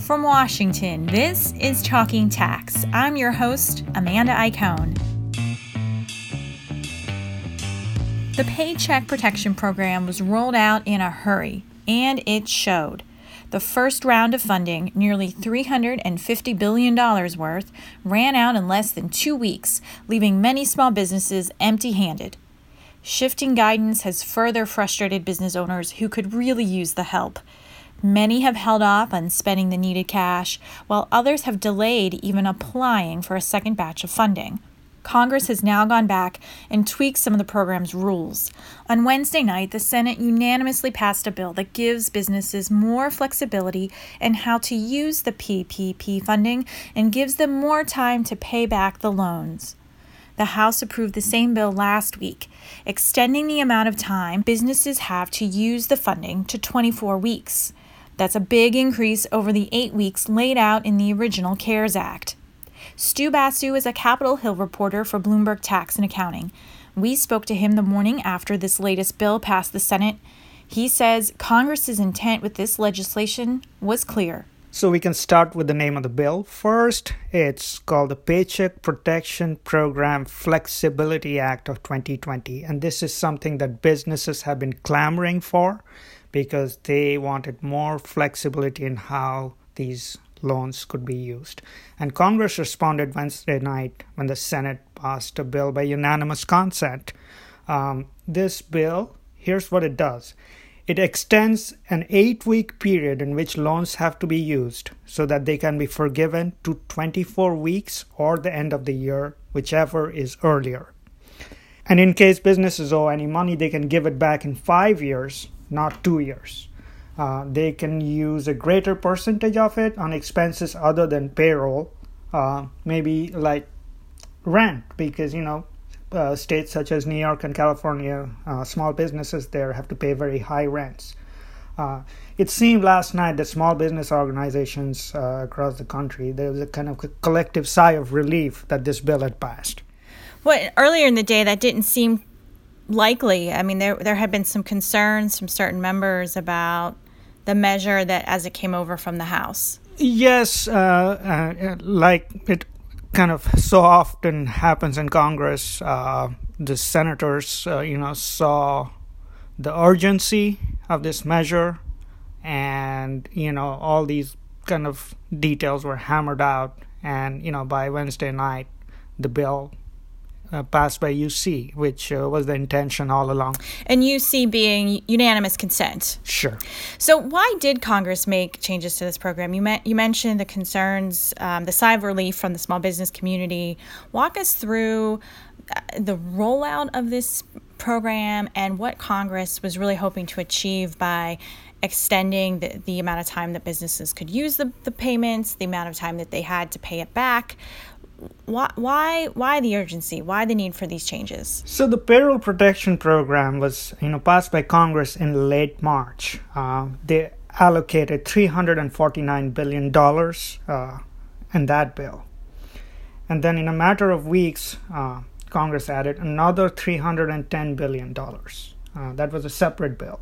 From Washington, this is Talking Tax. I'm your host, Amanda Iacone. The Paycheck Protection Program was rolled out in a hurry, and it showed. The first round of funding, nearly $350 billion worth, ran out in less than two weeks, leaving many small businesses empty handed. Shifting guidance has further frustrated business owners who could really use the help. Many have held off on spending the needed cash, while others have delayed even applying for a second batch of funding. Congress has now gone back and tweaked some of the program's rules. On Wednesday night, the Senate unanimously passed a bill that gives businesses more flexibility in how to use the PPP funding and gives them more time to pay back the loans. The House approved the same bill last week, extending the amount of time businesses have to use the funding to 24 weeks. That's a big increase over the eight weeks laid out in the original CARES Act. Kaustuv Basu is a Capitol Hill reporter for Bloomberg Tax and Accounting. We spoke to him the morning after this latest bill passed the Senate. He says Congress's intent with this legislation was clear. So we can start with the name of the bill. First, it's called the Paycheck Protection Program Flexibility Act of 2020. And this is something that businesses have been clamoring for because they wanted more flexibility in how these loans could be used. And Congress responded Wednesday night when the Senate passed a bill by unanimous consent. Um, this bill, here's what it does it extends an eight week period in which loans have to be used so that they can be forgiven to 24 weeks or the end of the year, whichever is earlier. And in case businesses owe any money, they can give it back in five years, not two years. Uh, they can use a greater percentage of it on expenses other than payroll, uh, maybe like rent, because you know uh, states such as New York and California, uh, small businesses there have to pay very high rents. Uh, it seemed last night that small business organizations uh, across the country there was a kind of collective sigh of relief that this bill had passed. Well, earlier in the day, that didn't seem likely. I mean, there there had been some concerns from certain members about the measure that as it came over from the House. Yes, uh, uh, like it kind of so often happens in Congress, uh, the senators, uh, you know, saw the urgency of this measure, and you know, all these kind of details were hammered out, and you know, by Wednesday night, the bill uh, passed by UC, which uh, was the intention all along. And UC being unanimous consent. Sure. So, why did Congress make changes to this program? You, you mentioned the concerns, um, the sigh of relief from the small business community. Walk us through uh, the rollout of this program and what Congress was really hoping to achieve by extending the, the amount of time that businesses could use the, the payments, the amount of time that they had to pay it back why why why the urgency? Why the need for these changes? So the payroll protection program was you know passed by Congress in late March. Uh, they allocated 349 billion dollars uh, in that bill, and then in a matter of weeks, uh, Congress added another 310 billion dollars. Uh, that was a separate bill.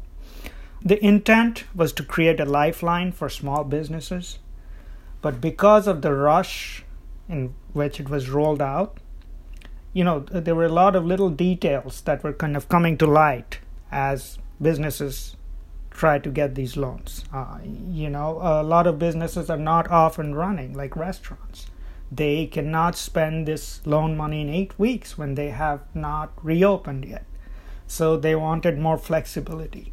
The intent was to create a lifeline for small businesses, but because of the rush in which it was rolled out, you know, there were a lot of little details that were kind of coming to light as businesses try to get these loans. Uh, you know, a lot of businesses are not off and running, like restaurants. They cannot spend this loan money in eight weeks when they have not reopened yet. So they wanted more flexibility.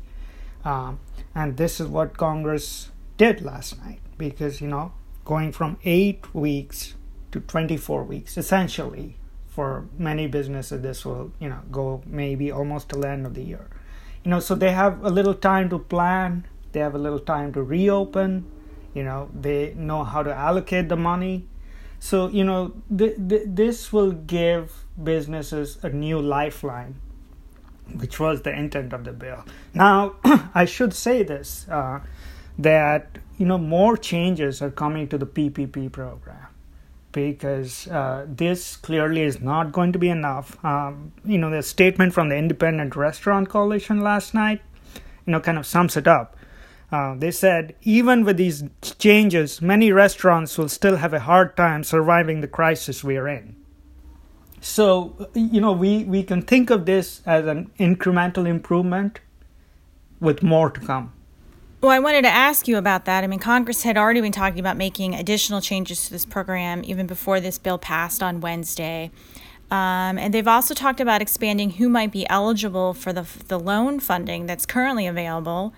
Um, and this is what Congress did last night because, you know, going from eight weeks to 24 weeks essentially for many businesses this will you know go maybe almost till the end of the year. You know so they have a little time to plan they have a little time to reopen you know they know how to allocate the money. So you know th- th- this will give businesses a new lifeline which was the intent of the bill. Now i should say this uh, that you know more changes are coming to the ppp program because uh, this clearly is not going to be enough. Um, you know, the statement from the Independent Restaurant Coalition last night, you know, kind of sums it up. Uh, they said even with these changes, many restaurants will still have a hard time surviving the crisis we are in. So, you know, we, we can think of this as an incremental improvement with more to come. Well, I wanted to ask you about that. I mean, Congress had already been talking about making additional changes to this program even before this bill passed on Wednesday. Um, and they've also talked about expanding who might be eligible for the, the loan funding that's currently available.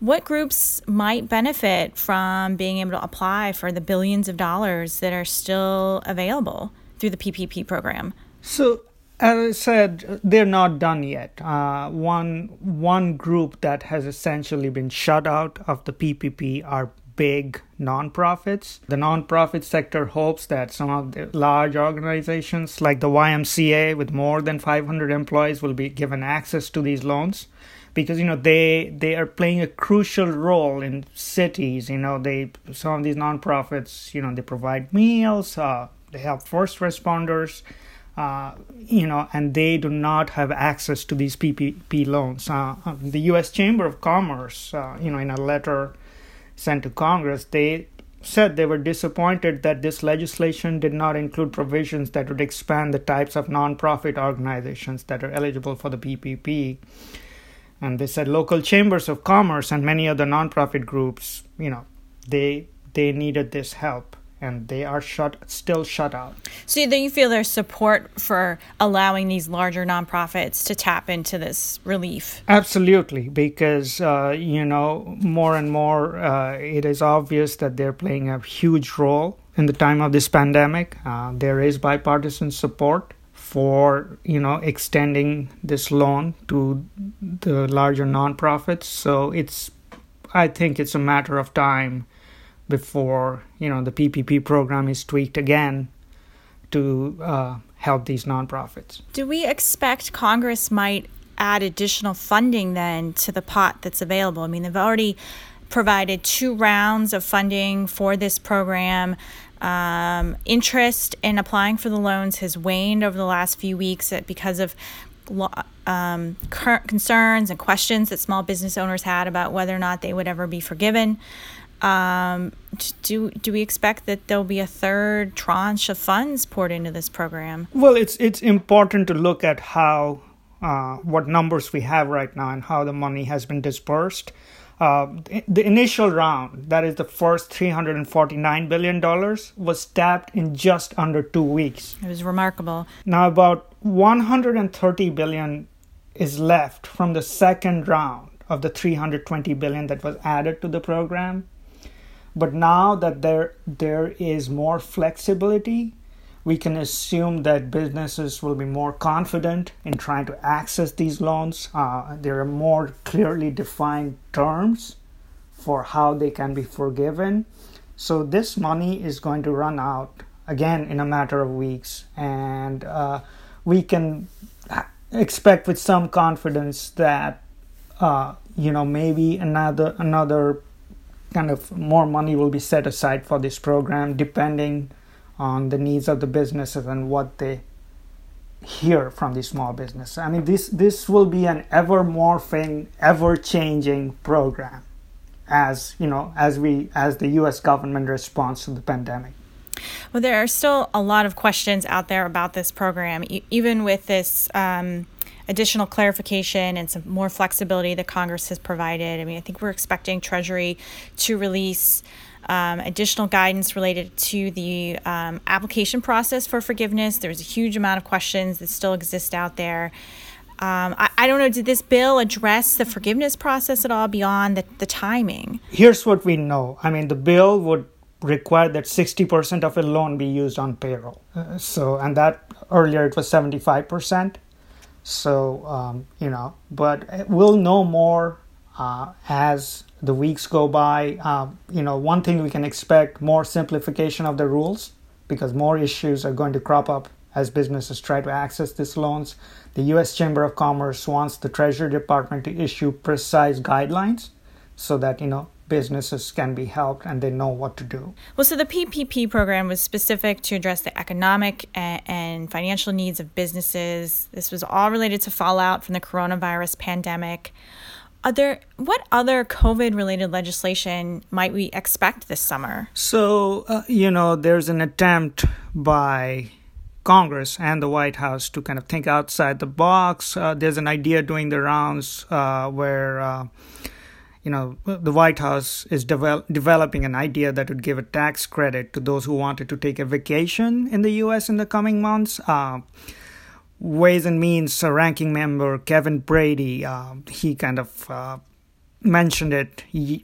What groups might benefit from being able to apply for the billions of dollars that are still available through the PPP program? So, as I said, they're not done yet. Uh, one one group that has essentially been shut out of the PPP are big nonprofits. The nonprofit sector hopes that some of the large organizations like the YMCA with more than 500 employees will be given access to these loans because you know they they are playing a crucial role in cities you know they some of these nonprofits you know they provide meals uh, they help first responders uh, you know, and they do not have access to these PPP loans. Uh, uh the U.S. Chamber of Commerce, uh, you know, in a letter sent to Congress, they said they were disappointed that this legislation did not include provisions that would expand the types of nonprofit organizations that are eligible for the PPP. And they said local chambers of commerce and many other nonprofit groups, you know, they they needed this help and they are shut still shut out. So do you feel there's support for allowing these larger nonprofits to tap into this relief? Absolutely, because uh, you know more and more uh, it is obvious that they're playing a huge role in the time of this pandemic. Uh, there is bipartisan support for you know extending this loan to the larger nonprofits. So it's I think it's a matter of time before you know the PPP program is tweaked again to uh, help these nonprofits. Do we expect Congress might add additional funding then to the pot that's available? I mean, they've already provided two rounds of funding for this program. Um, interest in applying for the loans has waned over the last few weeks because of um, concerns and questions that small business owners had about whether or not they would ever be forgiven. Um, do do we expect that there'll be a third tranche of funds poured into this program? Well, it's it's important to look at how uh, what numbers we have right now and how the money has been dispersed. Uh, the initial round, that is the first $349 billion, was tapped in just under two weeks. It was remarkable. Now, about 130 billion is left from the second round of the 320 billion that was added to the program. But now that there there is more flexibility, we can assume that businesses will be more confident in trying to access these loans. Uh, there are more clearly defined terms for how they can be forgiven. So this money is going to run out again in a matter of weeks, and uh, we can expect with some confidence that uh, you know maybe another another kind of more money will be set aside for this program depending on the needs of the businesses and what they hear from the small business. I mean, this this will be an ever morphing, ever changing program as you know as we as the U.S. government responds to the pandemic. Well, there are still a lot of questions out there about this program, e- even with this. Um, additional clarification and some more flexibility that Congress has provided. I mean, I think we're expecting Treasury to release um, additional guidance related to the um, application process for forgiveness. There's a huge amount of questions that still exist out there. Um, I, I, don't know, did this bill address the forgiveness process at all beyond the, the timing? Here's what we know. I mean, the bill would require that 60% of a loan be used on payroll. Uh, so, and that earlier it was 75%. So, um, you know, but we'll know more uh, as the weeks go by. Uh, you know, one thing we can expect more simplification of the rules because more issues are going to crop up as businesses try to access these loans. The U.S. Chamber of Commerce wants the Treasury Department to issue precise guidelines so that, you know, businesses can be helped and they know what to do. Well, so the PPP program was specific to address the economic and, financial needs of businesses. This was all related to fallout from the coronavirus pandemic. Other what other COVID related legislation might we expect this summer? So, uh, you know, there's an attempt by Congress and the White House to kind of think outside the box. Uh, there's an idea doing the rounds uh, where, uh, you know, the White House is devel- developing an idea that would give a tax credit to those who wanted to take a vacation in the U.S. in the coming months. Uh, Ways and Means ranking member Kevin Brady, uh, he kind of uh, mentioned it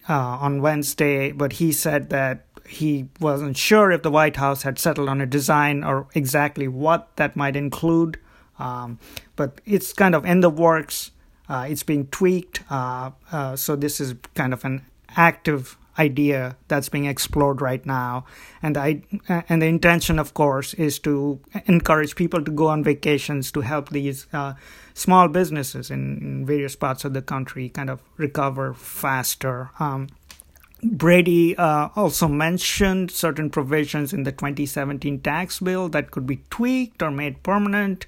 uh, on Wednesday, but he said that he wasn't sure if the White House had settled on a design or exactly what that might include. Um, but it's kind of in the works. Uh, it's being tweaked. Uh, uh, so this is kind of an active idea that's being explored right now and I and the intention of course is to encourage people to go on vacations to help these uh, small businesses in, in, various parts of the country kind of recover faster um, Brady uh, also mentioned certain provisions in the 2017 tax bill that could be tweaked or made permanent.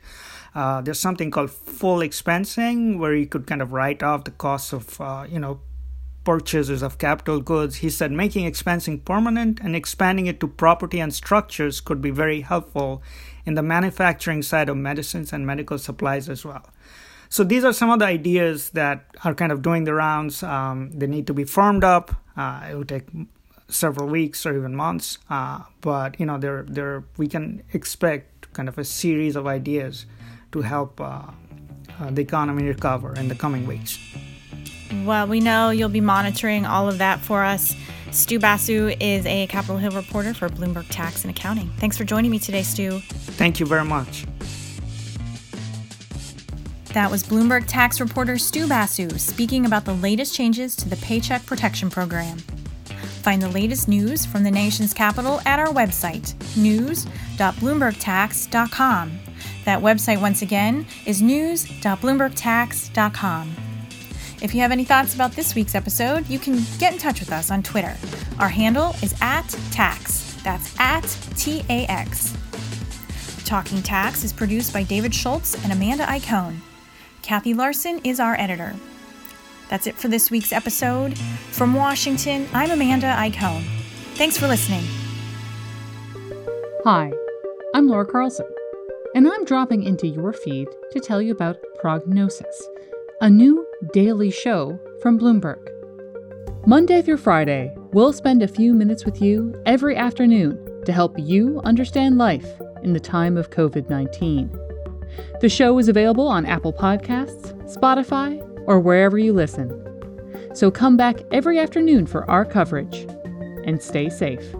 Uh, there's something called full expensing, where you could kind of write off the costs of, uh, you know, purchases of capital goods. He said making expensing permanent and expanding it to property and structures could be very helpful in the manufacturing side of medicines and medical supplies as well. So these are some of the ideas that are kind of doing the rounds. Um, they need to be firmed up. Uh, it will take several weeks or even months, uh, but you know, there, there we can expect kind of a series of ideas to help uh, uh the economy recover in the coming weeks. Well, we know you'll be monitoring all of that for us. Kaustuv Basu is a Capitol Hill reporter for Bloomberg Tax and Accounting. Thanks for joining me today, Kaustuv. Thank you very much. That was Bloomberg tax reporter Kaustuv Basu speaking about the latest changes to the Paycheck Protection Program. Find the latest news from the nation's capital at our website, news.bloombergtax.com. That website, once again, is news.bloombergtax.com. If you have any thoughts about this week's episode, you can get in touch with us on Twitter. Our handle is at tax. That's at T A X. Talking Tax is produced by David Schultz and Amanda Iacone. Kathy Larson is our editor. That's it for this week's episode. From Washington, I'm Amanda Iacone. Thanks for listening. Hi, I'm Laura Carlson, and I'm dropping into your feed to tell you about Prognosis, a new daily show from Bloomberg. Monday through Friday, we'll spend a few minutes with you every afternoon to help you understand life in the time of COVID 19. The show is available on Apple Podcasts, Spotify, or wherever you listen. So come back every afternoon for our coverage and stay safe.